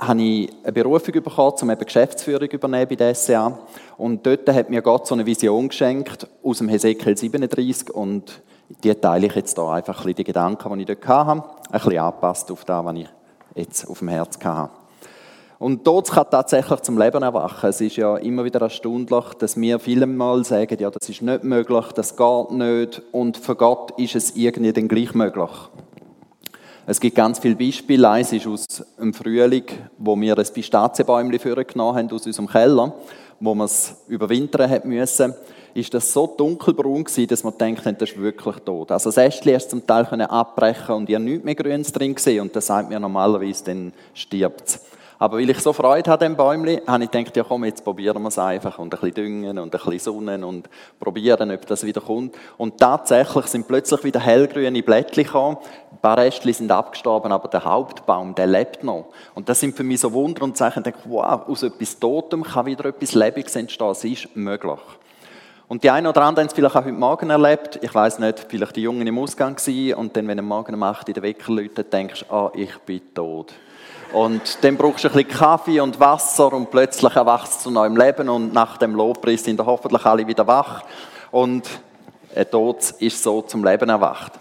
habe ich eine Berufung bekommen, um eben Geschäftsführung übernehmen bei der SCA. Und dort hat mir Gott so eine Vision geschenkt aus dem Hesekiel 37 und die teile ich jetzt da einfach die Gedanken, die ich dort hatte, ein bisschen angepasst auf das, was ich jetzt auf dem Herz hatte. Und dort kann tatsächlich zum Leben erwachen. Es ist ja immer wieder erstaunlich, dass wir viele Mal sagen, ja, das ist nicht möglich, das geht nicht und für Gott ist es irgendwie dann gleich möglich. Es gibt ganz viele Beispiele. Eins ist aus dem Frühling, wo wir ein Pistazienbäumchen vorgenommen haben aus unserem Keller, wo wir es überwintern hat müssen. Ist das so dunkelbraun gewesen, dass man denkt, das ist wirklich tot. Also das Ästchen hast zum Teil abbrechen und ihr nichts mehr Grünes drin gesehen und das sagt mir normalerweise, dann stirbt es. Aber weil ich so Freude habe an dem Bäumchen, habe ich gedacht, ja komm, jetzt probieren wir es einfach und ein bisschen düngen und ein bisschen sonnen und probieren, ob das wieder kommt. Und tatsächlich sind plötzlich wieder hellgrüne Blättchen gekommen. Ein paar Restchen sind abgestorben, aber der Hauptbaum, der lebt noch. Und das sind für mich so Wunder und Zeichen, ich denke, wow, aus etwas Totem kann wieder etwas Lebendiges entstehen. Es ist möglich. Und die einen oder anderen haben es vielleicht auch heute Morgen erlebt. Ich weiß nicht, vielleicht die Jungen im Ausgang waren und dann, wenn am Morgen um 8 in der Wecker läutet, denkst du, ah, ich bin tot. Und dann brauchst du ein bisschen Kaffee und Wasser und plötzlich erwachst du zu neuem Leben und nach dem Lobpreis sind hoffentlich alle wieder wach und ein Tod ist so zum Leben erwacht.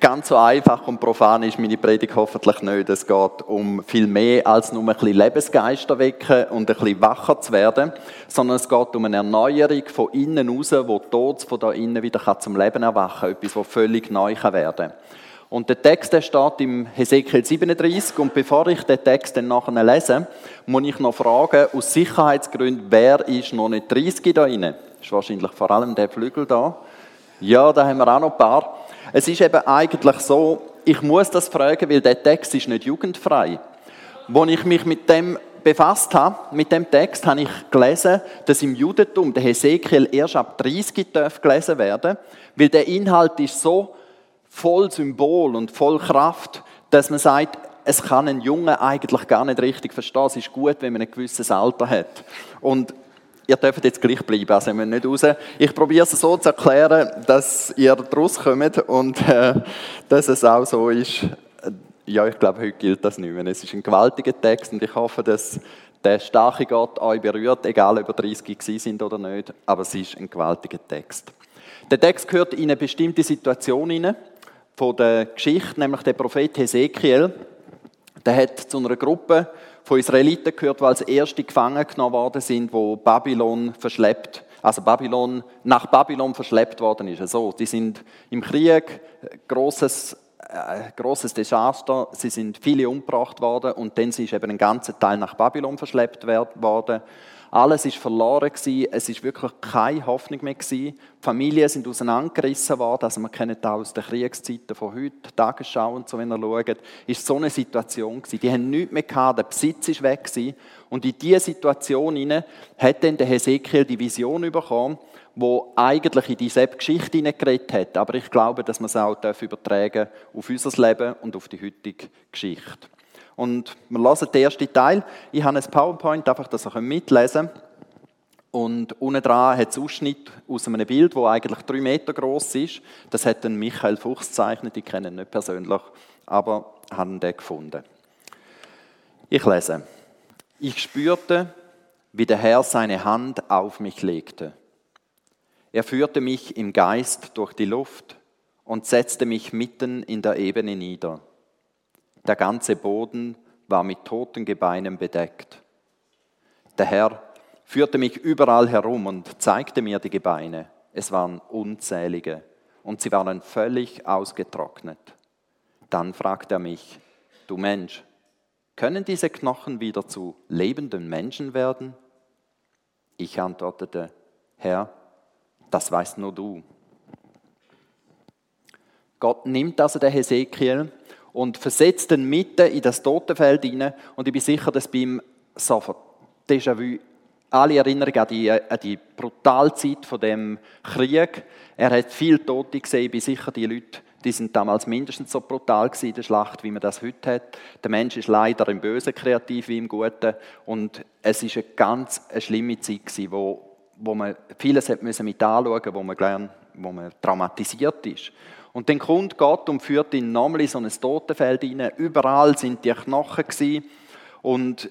Ganz so einfach und profan ist meine Predigt hoffentlich nicht. Es geht um viel mehr als nur ein bisschen Lebensgeister wecken und ein bisschen wacher zu werden, sondern es geht um eine Erneuerung von innen raus, wo Tod von da innen wieder zum Leben erwachen kann. Etwas, was völlig neu werden kann. Und der Text der steht im Hesekiel 37. Und bevor ich den Text dann nachher lese, muss ich noch fragen, aus Sicherheitsgründen, wer ist noch nicht 30 da rein? Das ist wahrscheinlich vor allem der Flügel da. Ja, da haben wir auch noch ein paar. Es ist eben eigentlich so, ich muss das fragen, weil der Text ist nicht jugendfrei. Als ich mich mit dem befasst habe, mit dem Text, habe ich gelesen, dass im Judentum der Hesekiel erst ab 30 darf gelesen werden, weil der Inhalt ist so voll Symbol und voll Kraft, dass man sagt, es kann ein Junge eigentlich gar nicht richtig verstehen. Es ist gut, wenn man ein gewisses Alter hat. Und ihr dürft jetzt gleich bleiben, also wir nicht raus. Ich probiere es so zu erklären, dass ihr daraus kommt und äh, dass es auch so ist. Ja, ich glaube, heute gilt das nicht mehr. Es ist ein gewaltiger Text und ich hoffe, dass der starke Gott euch berührt, egal ob ihr 30 sind oder nicht, aber es ist ein gewaltiger Text. Der Text gehört in eine bestimmte Situation hinein von der Geschichte, nämlich der Prophet Hesekiel, der hat zu einer Gruppe von Israeliten gehört, weil sie erste gefangen genommen worden sind, wo Babylon verschleppt, also Babylon nach Babylon verschleppt worden ist. Also, die sind im Krieg, großes äh, großes Desaster. Sie sind viele umgebracht worden und dann ist eben ein ganzer Teil nach Babylon verschleppt worden. Alles ist verloren gewesen. Es ist wirklich keine Hoffnung mehr gewesen. Die Familien sind auseinandergerissen worden. Also man kennt auch aus den Kriegszeiten von heute, Tagesschau und so, wenn ihr schaut, ist so eine Situation gewesen. Die haben nichts mehr gehabt. Der Besitz ist weg gewesen. Und in diese Situation hinein hat dann der Hesekiel die Vision bekommen, wo eigentlich in diese Geschichte hineingeredet hat. Aber ich glaube, dass man es auch übertragen auf unser Leben und auf die heutige Geschichte. Und wir lassen den ersten Teil. Ich habe ein PowerPoint, einfach, dass ihr mitlesen könnt. Und unten dran hat es Ausschnitt aus einem Bild, das eigentlich drei Meter groß ist. Das hat dann Michael Fuchs gezeichnet, ich kenne ihn nicht persönlich, aber haben den gefunden. Ich lese. Ich spürte, wie der Herr seine Hand auf mich legte. Er führte mich im Geist durch die Luft und setzte mich mitten in der Ebene nieder. Der ganze Boden war mit toten Gebeinen bedeckt. Der Herr führte mich überall herum und zeigte mir die Gebeine. Es waren unzählige und sie waren völlig ausgetrocknet. Dann fragte er mich, du Mensch, können diese Knochen wieder zu lebenden Menschen werden? Ich antwortete, Herr, das weißt nur du. Gott nimmt also den Hesekiel und versetzt ihn mitten in das Totenfeld hinein. Und ich bin sicher, dass bei ihm sofort Déjà-vu alle Erinnerungen an die, an die Brutalzeit von dem Krieg. Er hat viel Tote gesehen. Ich bin sicher, die Leute, die sind damals mindestens so brutal in der Schlacht, wie man das heute hat. Der Mensch ist leider im Bösen kreativ wie im Guten. Und es ist eine ganz eine schlimme Zeit gewesen, wo, wo man vieles hat müssen mit anschauen, wo man gern, wo man traumatisiert ist. Und dann kommt Gott und führt ihn nochmal in so ein Totenfeld hinein. Überall sind die Knochen gewesen. Und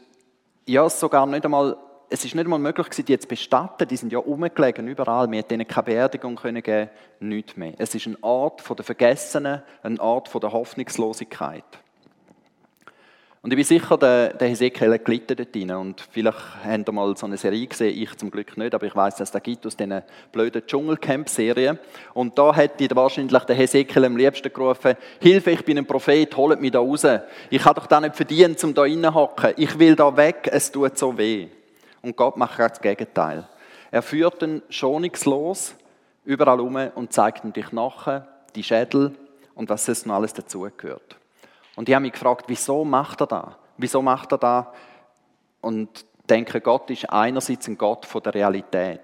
ja, sogar nicht einmal, es ist nicht einmal möglich gewesen, die zu bestatten. Die sind ja umgelegen überall. Wir hätten ihnen keine Beerdigung können geben, nichts mehr. Es ist ein Ort der Vergessenen, ein Ort der Hoffnungslosigkeit. Und ich bin sicher, der, der Hesekiel hat dort rein. Und vielleicht habt ihr mal so eine Serie gesehen, ich zum Glück nicht, aber ich weiß, dass es da gibt aus diesen blöden Dschungelcamp-Serien. Und da hätte wahrscheinlich der Hesekiel am liebsten gerufen, Hilfe, ich bin ein Prophet, holt mich da raus. Ich habe doch da nicht verdient, um da reinhocken. Ich will da weg, es tut so weh. Und Gott macht gerade das Gegenteil. Er führt ihn schonungslos überall um und zeigt ihm die Knochen, die Schädel und was es noch alles dazugehört. Und ich habe mich gefragt, wieso macht er das? Wieso macht er das? Und denke, Gott ist einerseits ein Gott von der Realität.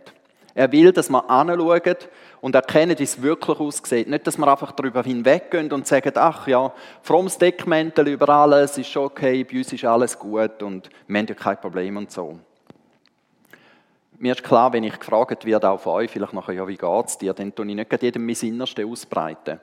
Er will, dass wir anschauen und erkennen, wie es wirklich aussieht. Nicht, dass wir einfach darüber hinweggehen und sagen, ach ja, frommes Deckmäntel über alles, ist schon okay, bei uns ist alles gut und wir haben ja kein Problem und so. Mir ist klar, wenn ich gefragt werde, auch von euch, vielleicht nachher, ja, wie geht es dir, dann tue ich nicht jedem mein Innerste ausbreiten.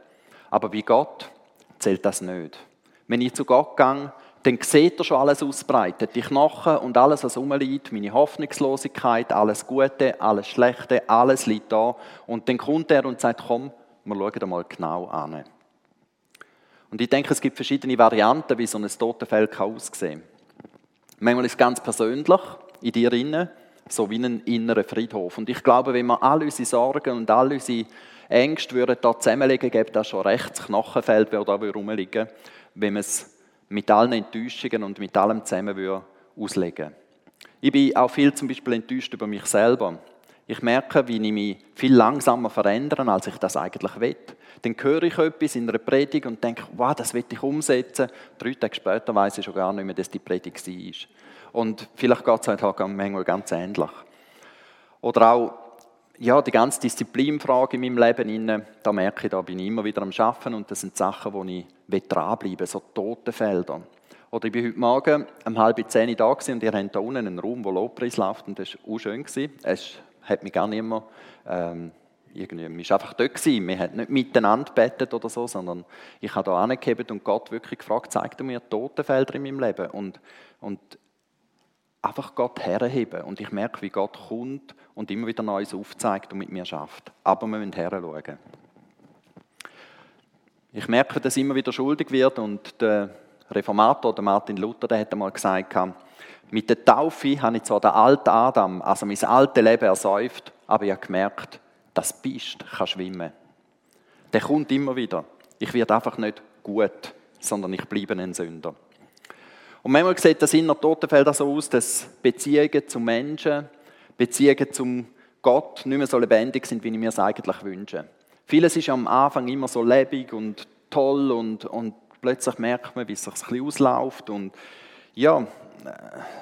Aber wie Gott zählt das nicht. Wenn ich zu Gott gehe, dann sieht er schon alles ausbreitet. Die Knochen und alles, was rumliegt, meine Hoffnungslosigkeit, alles Gute, alles Schlechte, alles liegt da. Und dann kommt er und sagt, komm, wir schauen mal genau an. Und ich denke, es gibt verschiedene Varianten, wie so ein Totenfeld aussehen kann. Manchmal ist es ganz persönlich, in dir innen, so wie ein innerer Friedhof. Und ich glaube, wenn wir all unsere Sorgen und all unsere Ängste würden da zusammenlegen, gäbe das schon rechts Knochenfeld, wer da rumliegen wenn man es mit allen Enttäuschungen und mit allem zusammen würde auslegen Ich bin auch viel zum Beispiel enttäuscht über mich selber. Ich merke, wie ich mich viel langsamer verändere, als ich das eigentlich will. Dann höre ich etwas in einer Predigt und denke, wow, das will ich umsetzen. Drei Tage später weiß ich schon gar nicht mehr, dass die Predigt war. Und vielleicht geht es halt auch manchmal ganz ähnlich. Oder auch ja, die ganze Disziplinfrage in meinem Leben, da merke ich, da bin ich immer wieder am Arbeiten und das sind Sachen, wo ich dranbleiben will, so tote Felder. Oder ich bin heute Morgen um halb zehn da und ihr habt da unten einen Raum, wo Lobpreis läuft und das war auch schön. Es hat mich gar nicht mehr, ähm, irgendwie, man war einfach dort gewesen. Wir haben nicht miteinander bettet oder so, sondern ich habe da angegeben und Gott wirklich gefragt, zeigt er mir Totenfelder in meinem Leben und, und einfach Gott herheben. Und ich merke, wie Gott kommt und immer wieder Neues aufzeigt und mit mir schafft. Aber wir müssen herschauen. Ich merke, dass ich immer wieder schuldig wird und der Reformator, der Martin Luther, der hat einmal gesagt, mit der Taufe habe ich zwar den alten Adam, also mein altes Leben ersäuft, aber ich habe gemerkt, das Bist kann schwimmen. Der kommt immer wieder. Ich werde einfach nicht gut, sondern ich bleibe ein Sünder. Und manchmal sieht das in der Totenfeld so aus, dass Beziehungen zum Menschen, Beziehungen zum Gott nicht mehr so lebendig sind, wie ich mir es eigentlich wünsche. Vieles ist am Anfang immer so lebendig und toll und, und plötzlich merkt man, wie es sich ein ausläuft und ja,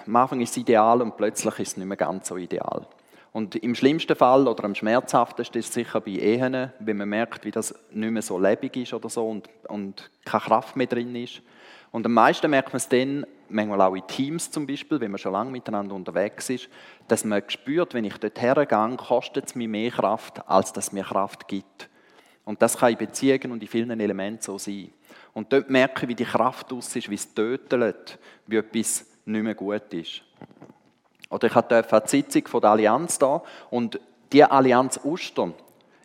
am Anfang ist es ideal und plötzlich ist es nicht mehr ganz so ideal. Und im schlimmsten Fall oder am schmerzhaftesten ist es sicher bei Ehen, wenn man merkt, wie das nicht mehr so lebendig ist oder so und, und keine Kraft mehr drin ist. Und am meisten merkt man es dann, manchmal auch in Teams zum Beispiel, wenn man schon lange miteinander unterwegs ist, dass man spürt, wenn ich dort hergehe, kostet es mir mehr Kraft, als dass mir Kraft gibt. Und das kann in Beziehungen und in vielen Elementen so sein. Und dort merke ich, wie die Kraft aus ist, wie es tötet, wie etwas nicht mehr gut ist. Oder ich hatte eine Sitzung der Allianz da und die Allianz Ostern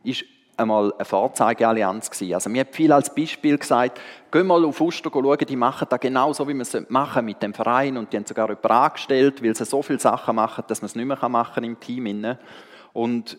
ist einmal eine Vorzeigeallianz gewesen. Also mir hat viel als Beispiel gesagt, geh mal auf Uster schauen, die machen das genau so, wie wir es machen mit dem Verein und die haben sogar jemanden angestellt, weil sie so viele Sachen machen, dass man es nicht mehr machen im Team. Und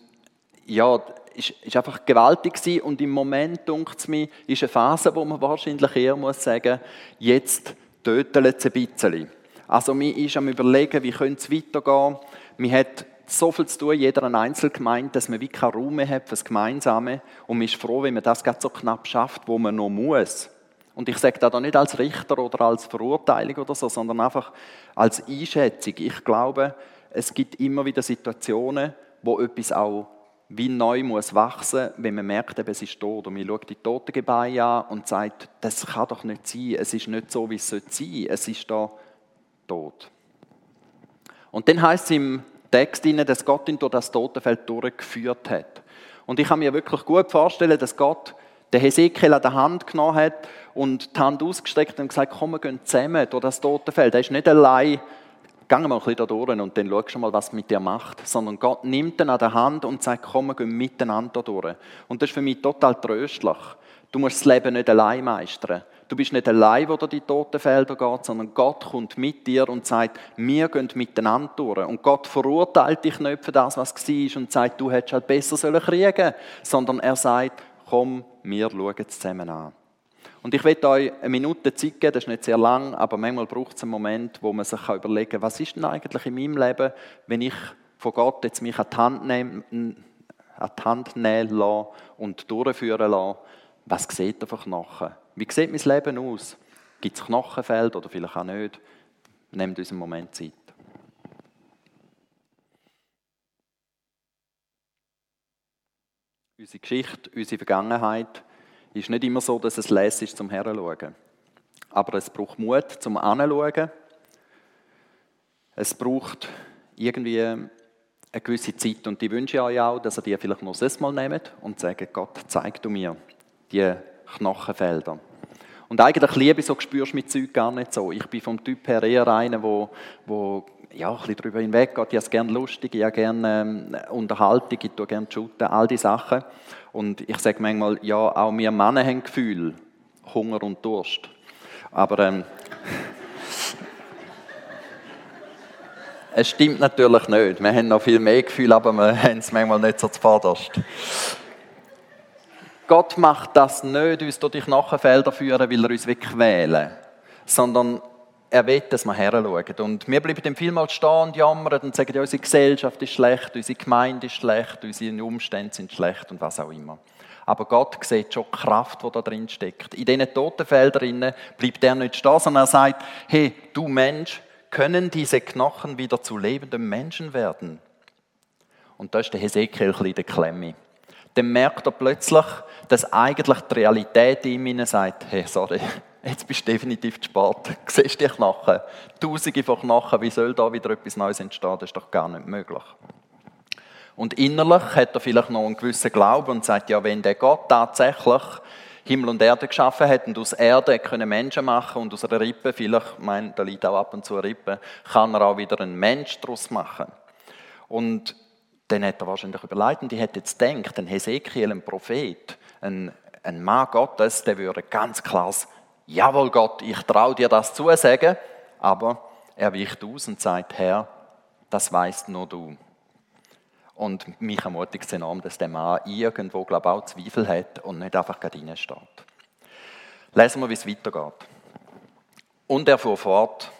ja, ist, ist einfach gewaltig gewesen. und im Moment, denkt es mir, ist eine Phase, wo man wahrscheinlich eher muss sagen, jetzt töten es ein bisschen. Also man ist am überlegen, wie könnte es weitergehen. Man hat so viel zu tun, jeder ein Einzelgemeinde, dass man wie keinen Raum mehr hat für das Gemeinsame. Und man ist froh, wenn man das gerade so knapp schafft, wo man noch muss. Und ich sage das nicht als Richter oder als Verurteilung oder so, sondern einfach als Einschätzung. Ich glaube, es gibt immer wieder Situationen, wo etwas auch wie neu muss wachsen, wenn man merkt, eben, es ist tot. Und man schaut die Totengebeine an und sagt, das kann doch nicht sein. Es ist nicht so, wie es sein sollte. Es ist da tot. Und dann heißt es im Text, dass Gott ihn durch das Totenfeld durchgeführt hat. Und ich kann mir wirklich gut vorstellen, dass Gott der Hesekiel an der Hand genommen hat und die Hand ausgestreckt und gesagt, komm, wir gehen zusammen durch das Totenfeld. Er ist nicht allein, geh mal ein bisschen da durch und dann schau schon mal, was mit dir macht. Sondern Gott nimmt ihn an der Hand und sagt, komm, wir gehen miteinander da durch. Und das ist für mich total tröstlich. Du musst das Leben nicht allein meistern. Du bist nicht allein, wo durch die Totenfelder geht, sondern Gott kommt mit dir und sagt, wir gehen miteinander durch. Und Gott verurteilt dich nicht für das, was war und sagt, du hättest halt besser sollen kriegen sondern er sagt, komm, wir schauen es zusammen an. Und ich werde euch eine Minute Zeit geben, das ist nicht sehr lang, aber manchmal braucht es einen Moment, wo man sich überlegen kann, was ist denn eigentlich in meinem Leben, wenn ich von Gott jetzt mich an die Hand nehme, an die Hand nehmen lasse und durchführen lasse, was sieht er für Knochen? Wie sieht mein Leben aus? Gibt es Knochenfeld oder vielleicht auch nicht? Nehmt uns einen Moment Zeit. Unsere Geschichte, unsere Vergangenheit ist nicht immer so, dass es lässig ist zum Herschauen. Aber es braucht Mut zum Anschauen. Es braucht irgendwie eine gewisse Zeit. Und ich wünsche euch auch, dass ihr die vielleicht noch das Mal nehmt und sagt, Gott, zeig du mir die Knochenfelder. Und eigentlich liebe so, spürst du mit Zeug gar nicht so. Ich bin vom Typ her eher einer, wo, wo ja, ein bisschen darüber hinweg geht. Ich habe es gerne lustig, ich habe gerne ähm, Unterhaltung, ich tue gerne shooten, all diese Sachen. Und ich sage manchmal, ja, auch wir Männer haben Gefühl, Hunger und Durst. Aber ähm, es stimmt natürlich nicht. Wir haben noch viel mehr Gefühl, aber wir haben es manchmal nicht so zuvorderst. Gott macht das nicht, uns durch die Knochenfelder führen, weil er uns quälen will, sondern er will, dass wir heranschauen. Und wir bleiben dann vielmals stehen und jammern und sagen, ja, unsere Gesellschaft ist schlecht, unsere Gemeinde ist schlecht, unsere Umstände sind schlecht und was auch immer. Aber Gott sieht schon die Kraft, die da drin steckt. In diesen Totenfeldern bleibt er nicht stehen, sondern er sagt, hey, du Mensch, können diese Knochen wieder zu lebenden Menschen werden? Und da ist der Hesekiel in der Klemme dann merkt er plötzlich, dass eigentlich die Realität in ihm sagt, hey, sorry, jetzt bist du definitiv zu spät. Siehst du die Knochen? Tausende von Knochen, wie soll da wieder etwas Neues entstehen? Das ist doch gar nicht möglich. Und innerlich hat er vielleicht noch einen gewissen Glauben und sagt, ja, wenn der Gott tatsächlich Himmel und Erde geschaffen hat und aus Erde können Menschen machen und aus einer Rippe, vielleicht, ich meine, da liegt auch ab und zu eine Rippe, kann er auch wieder einen Mensch daraus machen. Und dann hat er wahrscheinlich überlegt und ich hätte jetzt gedacht, ein Hesekiel, ein Prophet, ein, ein Mann Gottes, der würde ganz klar sagen, jawohl Gott, ich traue dir das zu sagen, aber er weicht aus und sagt, Herr, das weißt nur du. Und mich ermutigt es enorm, dass der Mann irgendwo, glaube ich, auch Zweifel hat und nicht einfach gerade reinsteht. Lesen wir, wie es weitergeht. Und er fuhr fort,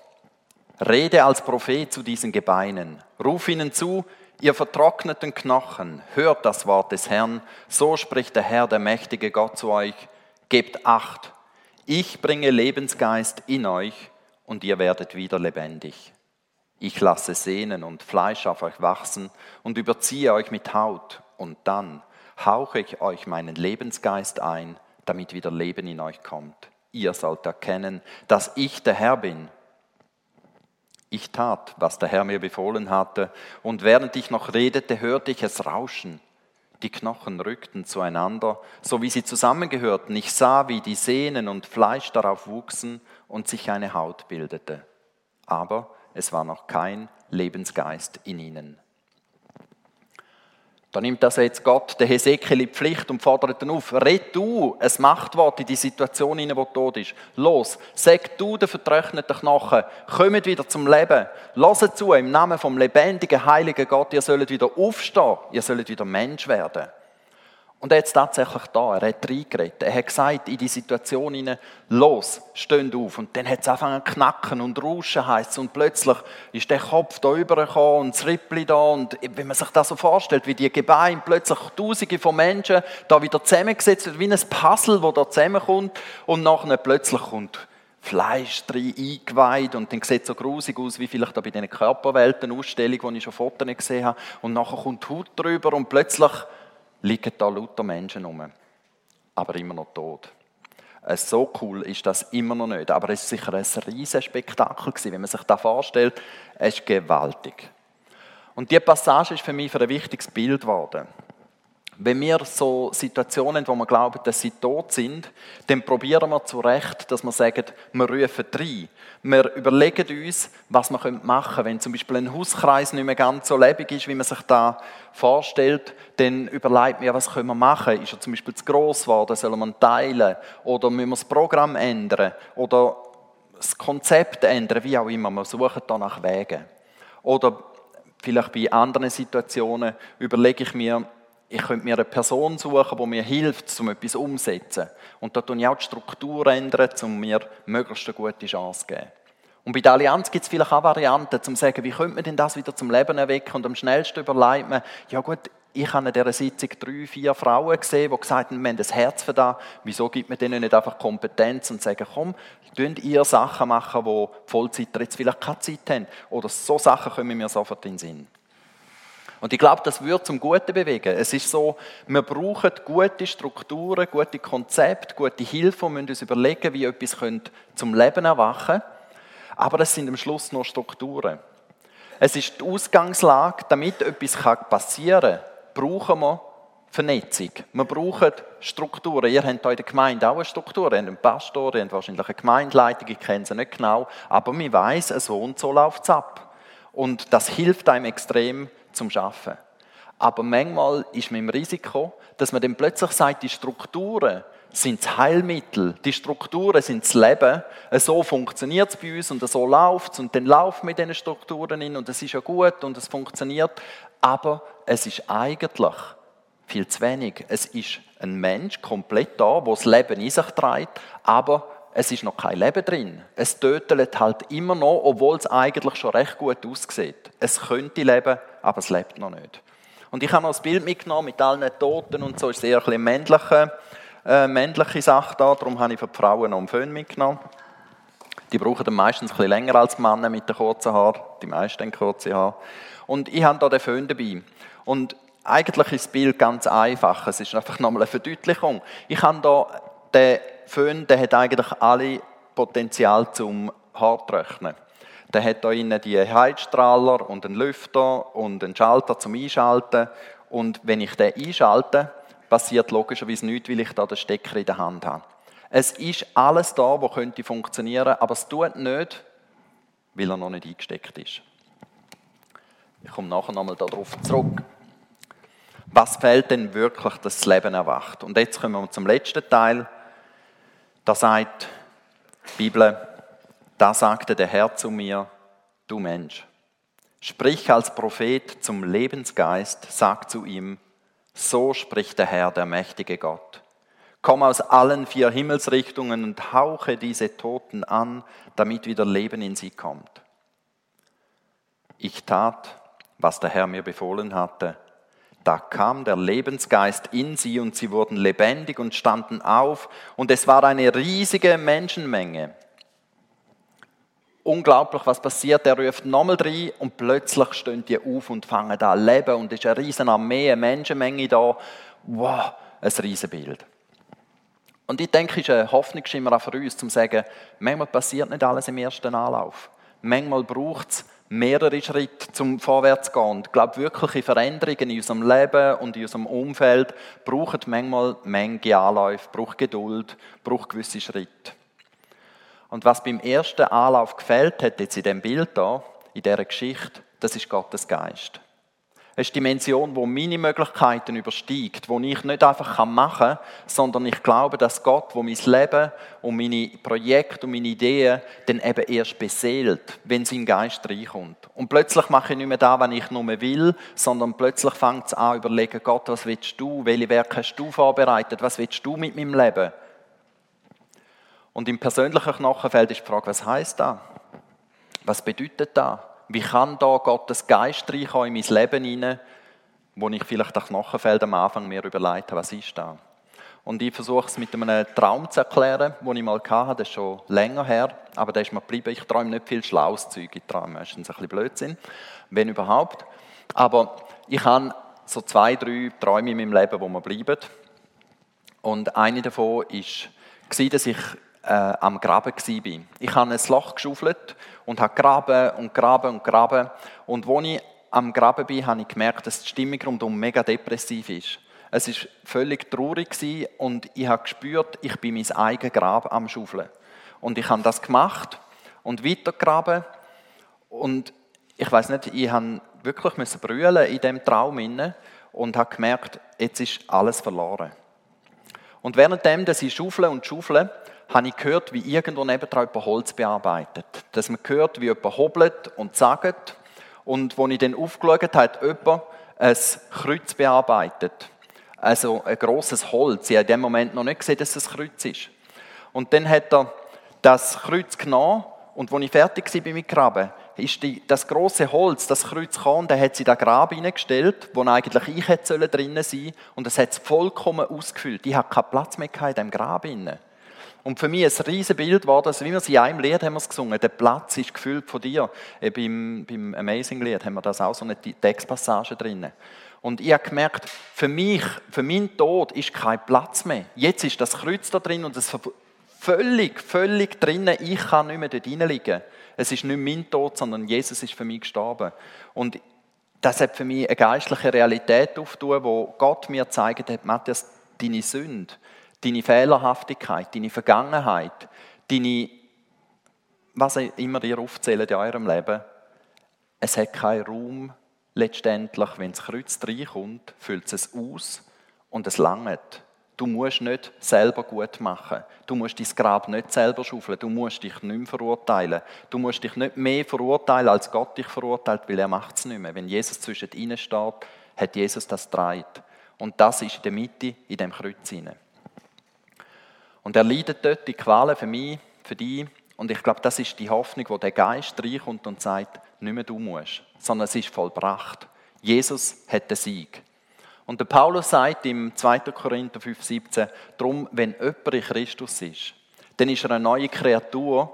rede als Prophet zu diesen Gebeinen, ruf ihnen zu, Ihr vertrockneten Knochen, hört das Wort des Herrn, so spricht der Herr, der mächtige Gott zu euch, gebt acht, ich bringe Lebensgeist in euch und ihr werdet wieder lebendig. Ich lasse Sehnen und Fleisch auf euch wachsen und überziehe euch mit Haut. Und dann hauche ich euch meinen Lebensgeist ein, damit wieder Leben in euch kommt. Ihr sollt erkennen, dass ich der Herr bin ich tat, was der Herr mir befohlen hatte, und während ich noch redete, hörte ich es rauschen. Die Knochen rückten zueinander, so wie sie zusammengehörten. Ich sah, wie die Sehnen und Fleisch darauf wuchsen und sich eine Haut bildete. Aber es war noch kein Lebensgeist in ihnen. Da nimmt also jetzt Gott den Hesekiel in die Pflicht und fordert ihn auf, red du ein Machtwort in die Situation hinein, wo tot ist. Los, sag du den vertrockneten Knochen, kommt wieder zum Leben. Lasst zu, im Namen vom lebendigen, heiligen Gott, ihr sollt wieder aufstehen, ihr sollt wieder Mensch werden. Und er hat es tatsächlich da, er hat reingeredet. Er hat gesagt in die Situation hinein, los, stehen auf. Und dann hat es angefangen zu knacken und rauschen heisst Und plötzlich ist der Kopf da rübergekommen und das Rippli da. Und wenn man sich das so vorstellt, wie die Gebeine plötzlich tausende von Menschen da wieder zusammengesetzt wird, wie ein Puzzle, das da zusammenkommt. Und nachher plötzlich kommt Fleisch drin eingeweiht und dann sieht es so grusig aus, wie vielleicht da bei diesen Körperwelten-Ausstellungen, die ich schon Fotos gesehen habe. Und nachher kommt Haut drüber und plötzlich liegen da lauter Menschen rum, aber immer noch tot. Äh, so cool ist das immer noch nicht, aber es ist sicher ein riesiges Spektakel wenn man sich das vorstellt. Es ist gewaltig. Und diese Passage ist für mich für ein wichtiges Bild geworden. Wenn wir so Situationen wo wir glauben, dass sie tot sind, dann probieren wir zu Recht, dass wir sagen, wir rufen rein. Wir überlegen uns, was wir machen können. Wenn zum Beispiel ein Hauskreis nicht mehr ganz so lebendig ist, wie man sich da vorstellt, dann überlegt mir, was können wir machen? Ist er zum Beispiel zu gross geworden? Sollen wir ihn teilen? Oder müssen wir das Programm ändern? Oder das Konzept ändern? Wie auch immer. Wir suchen da nach Wegen. Oder vielleicht bei anderen Situationen überlege ich mir, ich könnte mir eine Person suchen, die mir hilft, um etwas umzusetzen. Und da tun ich auch die Struktur ändern, um mir möglichst eine gute Chance zu geben. Und bei der Allianz gibt es vielleicht auch Varianten, um zu sagen, wie könnte man denn das wieder zum Leben erwecken? Und am schnellsten überlegt man, ja gut, ich habe in dieser Sitzung drei, vier Frauen gesehen, die gesagt haben, wir haben das Herz für das. Wieso gibt man denen nicht einfach Kompetenz und sagen, komm, könnt ihr Sachen machen, wo Vollzeiter jetzt vielleicht keine Zeit haben? Oder so Sachen kommen mir sofort in den Sinn. Und ich glaube, das würde zum Guten bewegen. Es ist so, wir brauchen gute Strukturen, gute Konzepte, gute Hilfe und müssen uns überlegen, wie etwas zum Leben erwachen könnte. Aber das sind am Schluss nur Strukturen. Es ist die Ausgangslage, damit etwas passieren kann, brauchen wir Vernetzung. Wir brauchen Strukturen. Ihr habt hier in der Gemeinde auch eine Struktur. Ihr habt einen Pastor, ihr habt wahrscheinlich eine Gemeindeleitung, ich kenne sie nicht genau. Aber man weiß, so und so läuft es ab. Und das hilft einem extrem zum Arbeiten. Aber manchmal ist man im Risiko, dass man dann plötzlich sagt, die Strukturen sind das Heilmittel, die Strukturen sind das Leben. So funktioniert es bei uns und so läuft es und dann laufen mit diesen Strukturen hin und es ist ja gut und es funktioniert. Aber es ist eigentlich viel zu wenig. Es ist ein Mensch komplett da, wo das Leben in sich trägt, aber es ist noch kein Leben drin. Es tötet halt immer noch, obwohl es eigentlich schon recht gut aussieht. Es könnte leben, aber es lebt noch nicht. Und ich habe noch ein Bild mitgenommen mit allen Toten und so. ist eher ein männliche, äh, männliche Sache da. Darum habe ich für die Frauen noch einen Föhn mitgenommen. Die brauchen dann meistens ein länger als Männer mit den kurzen Haaren. Die meisten haben kurze Haare. Und ich habe da den Föhn dabei. Und eigentlich ist das Bild ganz einfach. Es ist einfach nochmal eine Verdeutlichung. Ich habe da den Föhn, der hat eigentlich alle Potenzial zum Haartrocknen. Der hat hier innen die Heizstrahler und einen Lüfter und einen Schalter zum Einschalten. Und wenn ich den einschalte, passiert logischerweise nichts, weil ich da den Stecker in der Hand habe. Es ist alles da, was könnte funktionieren, aber es tut nicht, weil er noch nicht eingesteckt ist. Ich komme nachher nochmal darauf zurück. Was fehlt denn wirklich, dass das Leben erwacht? Und jetzt kommen wir zum letzten Teil. Da sagt die Bibel, da sagte der Herr zu mir, du Mensch, sprich als Prophet zum Lebensgeist, sag zu ihm, so spricht der Herr, der mächtige Gott. Komm aus allen vier Himmelsrichtungen und hauche diese Toten an, damit wieder Leben in sie kommt. Ich tat, was der Herr mir befohlen hatte. Da kam der Lebensgeist in sie und sie wurden lebendig und standen auf und es war eine riesige Menschenmenge unglaublich, was passiert. Er ruft nochmal rein und plötzlich stehen die auf und fangen an zu leben und es ist eine riesige Armee, eine Menschenmenge da. Wow, ein riesen Bild. Und ich denke, es ist ein Hoffnungsschimmer auch für uns, um zu sagen, manchmal passiert nicht alles im ersten Anlauf. Manchmal braucht es mehrere Schritte zum Vorwärts gehen. Und ich glaube, wirkliche Veränderungen in unserem Leben und in unserem Umfeld brauchen manchmal Menge Anläufe, braucht Geduld, braucht gewisse Schritte. Und was beim ersten Anlauf gefällt hat, jetzt in dem Bild da, in dieser Geschichte, das ist Gottes Geist. Es ist die Dimension, wo meine Möglichkeiten übersteigt, wo ich nicht einfach machen kann, sondern ich glaube, dass Gott, wo mein Leben und meine Projekte und meine Ideen dann eben erst beseelt, wenn sein Geist reinkommt. Und plötzlich mache ich nicht mehr da, wenn ich nur will, sondern plötzlich fängt es an, überlegen, Gott, was willst du? Welche Werke hast du vorbereitet? Was willst du mit meinem Leben? Und im persönlichen Knochenfeld ist die Frage, was heißt das? Was bedeutet das? Wie kann da Gottes Geist reinkommen in mein Leben hinein, wo ich vielleicht das Knochenfeld am Anfang mir überlegt habe, was ist da? Und ich versuche es mit einem Traum zu erklären, den ich mal hatte, das ist schon länger her, aber der ist mir geblieben. Ich träume nicht viel schlaues Zeug, ich träume meistens ein bisschen Blödsinn, wenn überhaupt. Aber ich habe so zwei, drei Träume in meinem Leben, wo mir bleiben. Und eine davon war, dass ich äh, am Graben war. Ich habe ein Loch geschaufelt und habe graben und graben und graben. Und als ich am Graben bin, habe ich gemerkt, dass die Stimmung rundum mega depressiv ist. Es ist völlig traurig und ich habe gespürt, ich bin mein eigenes Grab am Schaufeln. Und ich habe das gemacht und weitergraben und ich weiß nicht, ich habe wirklich brüllen in dem Traum und habe gemerkt, jetzt ist alles verloren. Und währenddem, dass ich schaufle und schaufle, habe ich gehört, wie irgendwo nebendran jemand Holz bearbeitet. Dass man gehört, wie jemand hobelt und sagt. Und als ich dann aufgeschaut habe, hat jemand ein Kreuz bearbeitet. Also ein grosses Holz. Ich habe in dem Moment noch nicht gesehen, dass es ein Kreuz ist. Und dann hat er das Kreuz genommen und als ich fertig war mit Graben, ist die, das große Holz, das Kreuz gekommen, der hat sie da Grab hineingestellt, wo eigentlich ich hätte drinnen sein und es hat es vollkommen ausgefüllt. Ich hatte keinen Platz mehr in diesem Grab. Und für mich ein riesiges Bild war das, wie wir es in einem Lied haben wir es gesungen, der Platz ist gefüllt von dir. Äh, beim, beim Amazing-Lied haben wir das auch so eine Textpassage drinnen. Und ich habe gemerkt, für mich, für meinen Tod ist kein Platz mehr. Jetzt ist das Kreuz da drin und es völlig, völlig drinnen. Ich kann nicht mehr dort reinliegen. Es ist nicht mein Tod, sondern Jesus ist für mich gestorben. Und das hat für mich eine geistliche Realität aufgetan, wo Gott mir gezeigt hat, Matthias, deine Sünde, deine Fehlerhaftigkeit, deine Vergangenheit, deine, was immer ihr aufzählt in eurem Leben, es hat keinen Raum letztendlich, wenn das Kreuz reinkommt, füllt es aus und es langt. Du musst nicht selber gut machen. Du musst dein Grab nicht selber schaufeln. Du musst dich nicht mehr verurteilen. Du musst dich nicht mehr verurteilen, als Gott dich verurteilt, weil er macht es nicht mehr. Wenn Jesus zwischen ihnen steht, hat Jesus das dreit. Und das ist in der Mitte, in dem Kreuz hinein. Und er leidet dort die Qualen für mich, für dich. Und ich glaube, das ist die Hoffnung, wo der Geist reinkommt und sagt, nicht mehr du musst, sondern es ist vollbracht. Jesus hat den Sieg. Und der Paulus sagt im 2. Korinther 5,17, darum, wenn jemand in Christus ist, dann ist er eine neue Kreatur.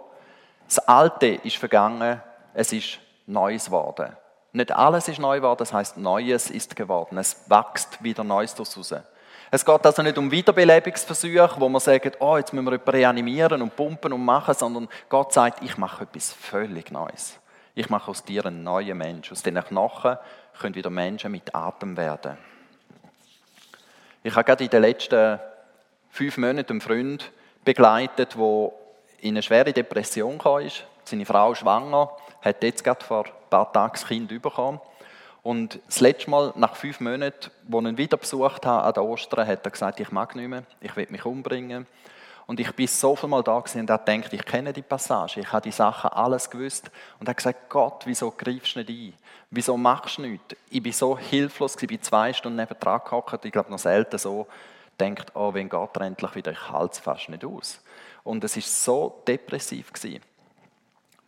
Das Alte ist vergangen, es ist Neues geworden. Nicht alles ist neu geworden, das heißt Neues ist geworden. Es wächst wieder Neues daraus raus. Es geht also nicht um Wiederbelebungsversuche, wo man sagt, oh, jetzt müssen wir jemanden reanimieren und pumpen und machen, sondern Gott sagt, ich mache etwas völlig Neues. Ich mache aus dir einen neuen Mensch. Aus diesen Knochen können wieder Menschen mit Atem werden. Ich habe gerade in den letzten fünf Monaten einen Freund begleitet, der in eine schwere Depression kam. Seine Frau schwanger, hat jetzt gerade vor ein paar Tagen das Kind bekommen. Und das letzte Mal, nach fünf Monaten, als ich ihn wieder besucht habe, an Ostern, hat er gesagt, ich mag nicht mehr, ich will mich umbringen. Und ich bin so viel Mal da gewesen und er denkt, ich kenne die Passage, ich habe die Sachen alles gewusst. Und hat gesagt, Gott, wieso greifst du nicht ein? Wieso machst du nichts? Ich bin so hilflos, ich bin zwei Stunden neben dran gehockt, ich glaube noch selten so, denkt, oh, wenn Gott endlich wieder, ich halte es fast nicht aus. Und es ist so depressiv gewesen.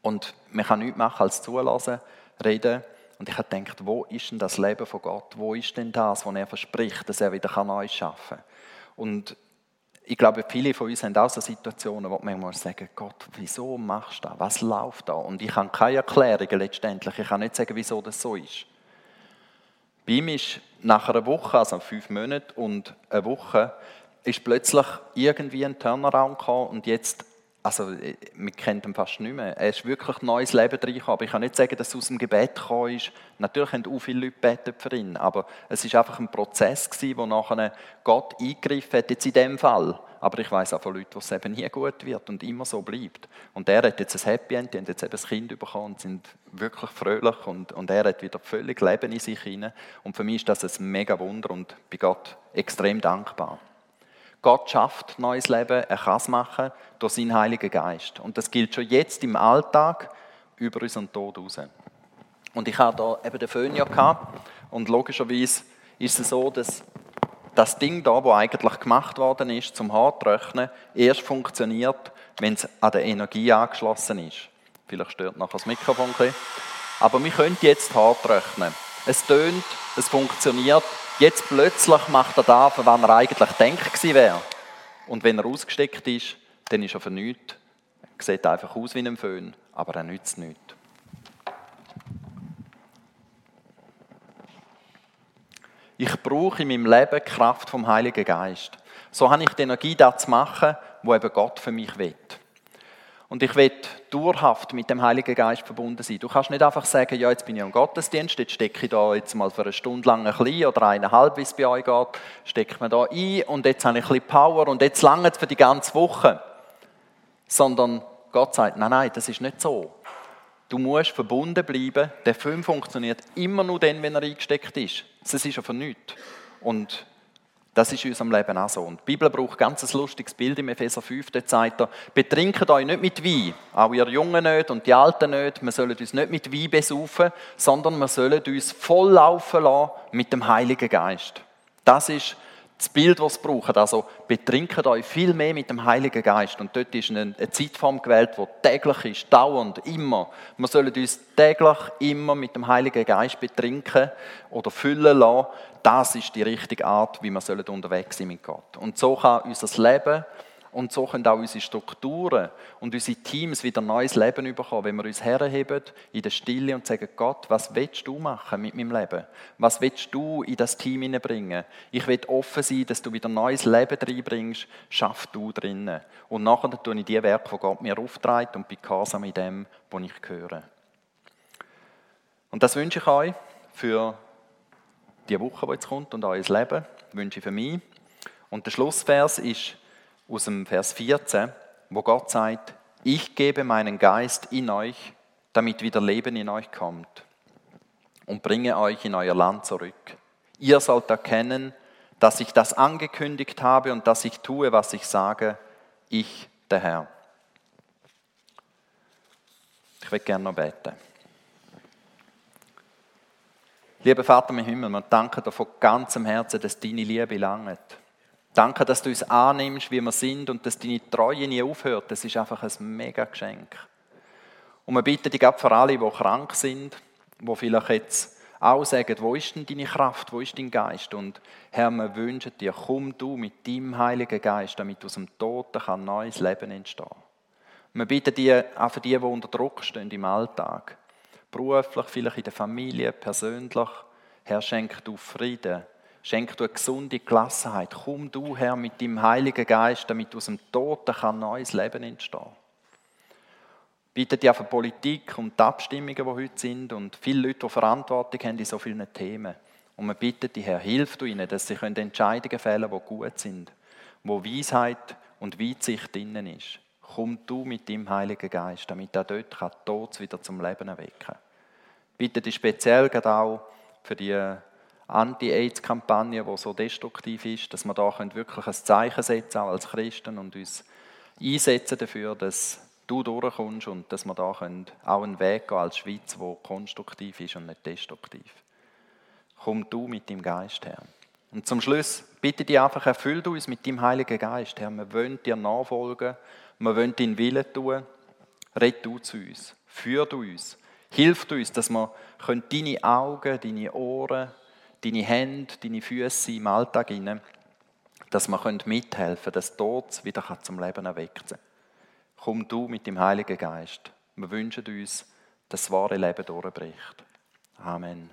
Und man kann nichts machen als zulassen, reden. Und ich habe gedacht, wo ist denn das Leben von Gott? Wo ist denn das, was er verspricht, dass er wieder Neues schaffen kann? Und ich glaube, viele von uns haben auch so Situationen, wo man muss sagen, Gott, wieso machst du das? Was läuft da? Und ich habe keine Erklärungen letztendlich. Ich kann nicht sagen, wieso das so ist. Bei ihm ist nach einer Woche, also fünf Monate und eine Woche, ist plötzlich irgendwie ein Turnaround gekommen und jetzt also wir kennen ihn fast nicht mehr. Er ist wirklich neues Leben reingekommen. Aber ich kann nicht sagen, dass es aus dem Gebet gekommen ist. Natürlich haben auch viele Leute gebetet für ihn, aber es ist einfach ein Prozess gewesen, wo nachher Gott eingegriffen hat, jetzt in dem Fall. Aber ich weiß auch von Leuten, wo es eben nie gut wird und immer so bleibt. Und er hat jetzt ein Happy End, die haben jetzt eben ein Kind bekommen und sind wirklich fröhlich und, und er hat wieder völlig Leben in sich hinein. Und für mich ist das ein mega Wunder und bin Gott extrem dankbar. Gott schafft neues Leben, er kann es machen durch seinen Heiligen Geist. Und das gilt schon jetzt im Alltag über unseren Tod raus. Und ich habe da eben den Föhn und logischerweise ist es so, dass das Ding da, wo eigentlich gemacht worden ist, zum Haartrocknen, erst funktioniert, wenn es an der Energie angeschlossen ist. Vielleicht stört nachher das Mikrofon ein bisschen. Aber wir können jetzt Haar. Es tönt, es funktioniert. Jetzt plötzlich macht er da, von wann er eigentlich denkt gewesen wäre. Und wenn er ausgesteckt ist, dann ist er für nichts. Er sieht einfach aus wie ein Föhn, aber er nützt nichts. Ich brauche in meinem Leben die Kraft vom Heiligen Geist. So habe ich die Energie, das zu machen, wo eben Gott für mich will. Und ich will dauerhaft mit dem Heiligen Geist verbunden sein. Du kannst nicht einfach sagen, ja, jetzt bin ich am Gottesdienst, jetzt stecke ich da jetzt mal für eine Stunde lang ein bisschen oder eineinhalb, wie es bei euch geht, stecke ich mir da ein und jetzt habe ich ein bisschen Power und jetzt lange für die ganze Woche. Sondern Gott sagt, nein, nein, das ist nicht so. Du musst verbunden bleiben. Der Film funktioniert immer nur dann, wenn er eingesteckt ist. Das ist ja von nichts. Und das ist in unserem Leben auch so. Und die Bibel braucht ganz ein lustiges Bild im Epheser 5. Dort sagt er, betrinkt euch nicht mit Wein, auch ihr Jungen nicht und die Alten nicht. Wir sollen uns nicht mit Wein besaufen, sondern wir sollen uns volllaufen lassen mit dem Heiligen Geist. Das ist das Bild, das es braucht. Also betrinkt euch viel mehr mit dem Heiligen Geist. Und dort ist eine, Zeitform gewählt, die täglich ist, dauernd, immer. Wir sollen uns täglich immer mit dem Heiligen Geist betrinken oder füllen lassen. Das ist die richtige Art, wie wir unterwegs sein mit Gott. Und so kann unser Leben und so können auch unsere Strukturen und unsere Teams wieder neues Leben bekommen, wenn wir uns herheben in der Stille und sagen, Gott, was willst du machen mit meinem Leben? Was willst du in das Team hineinbringen? Ich will offen sein, dass du wieder neues Leben reinbringst. Schaff du drinnen. Und nachher tue ich die Werke, die Gott mir aufträgt und bin gehorsam in dem, wo ich gehöre. Und das wünsche ich euch für die Woche, die jetzt kommt und euer Leben. Das wünsche ich für mich. Und der Schlussvers ist aus dem Vers 14, wo Gott sagt, ich gebe meinen Geist in euch, damit wieder Leben in euch kommt und bringe euch in euer Land zurück. Ihr sollt erkennen, dass ich das angekündigt habe und dass ich tue, was ich sage, ich, der Herr. Ich will gerne noch beten. Lieber Vater im Himmel, wir danken dir von ganzem Herzen, dass deine Liebe langt Danke, dass du uns annimmst, wie wir sind und dass deine Treue nie aufhört. Das ist einfach ein mega Geschenk. Und wir bitten dich für alle, die krank sind, die vielleicht jetzt auch sagen, wo ist denn deine Kraft, wo ist dein Geist? Und Herr, wir wünschen dir, komm du mit deinem Heiligen Geist, damit aus dem Toten ein neues Leben entstehen Wir bitten dir auch für die, die unter Druck stehen im Alltag, beruflich, vielleicht in der Familie, persönlich, Herr, schenk du Frieden, Schenk du eine gesunde Gelassenheit. Komm du, Herr, mit dem Heiligen Geist, damit aus dem Toten ein neues Leben entstehen Bitte dir für Politik und die Abstimmungen, die heute sind und viele Leute, die Verantwortung haben in so vielen Themen. Und wir bitten dich, Herr, hilf du ihnen, dass sie Entscheidungen fällen können, die gut sind, wo Weisheit und Weitsicht drinnen ist. Komm du mit dem Heiligen Geist, damit er dort Tod wieder zum Leben erwecken kann. Bitte dich speziell gerade auch für die Anti-AIDS-Kampagne, die so destruktiv ist, dass wir da wirklich ein Zeichen setzen auch als Christen und uns einsetzen dafür, dass du durchkommst und dass wir da auch einen Weg gehen als Schweiz, der konstruktiv ist und nicht destruktiv. Komm du mit dem Geist, Herr. Und zum Schluss bitte dich einfach, erfüll du uns mit dem Heiligen Geist, Herr. Wir wollen dir nachfolgen, wir wollen deinen Willen tun. Red du zu uns, führ du uns, hilf uns, dass wir deine Augen, deine Ohren, deine Hände, deine Füße im Alltag hinein, dass wir mithelfen können, dass Tod wieder zum Leben erweckt wird. Komm du mit dem Heiligen Geist. Wir wünschen uns, dass das wahre Leben durchbricht. Amen.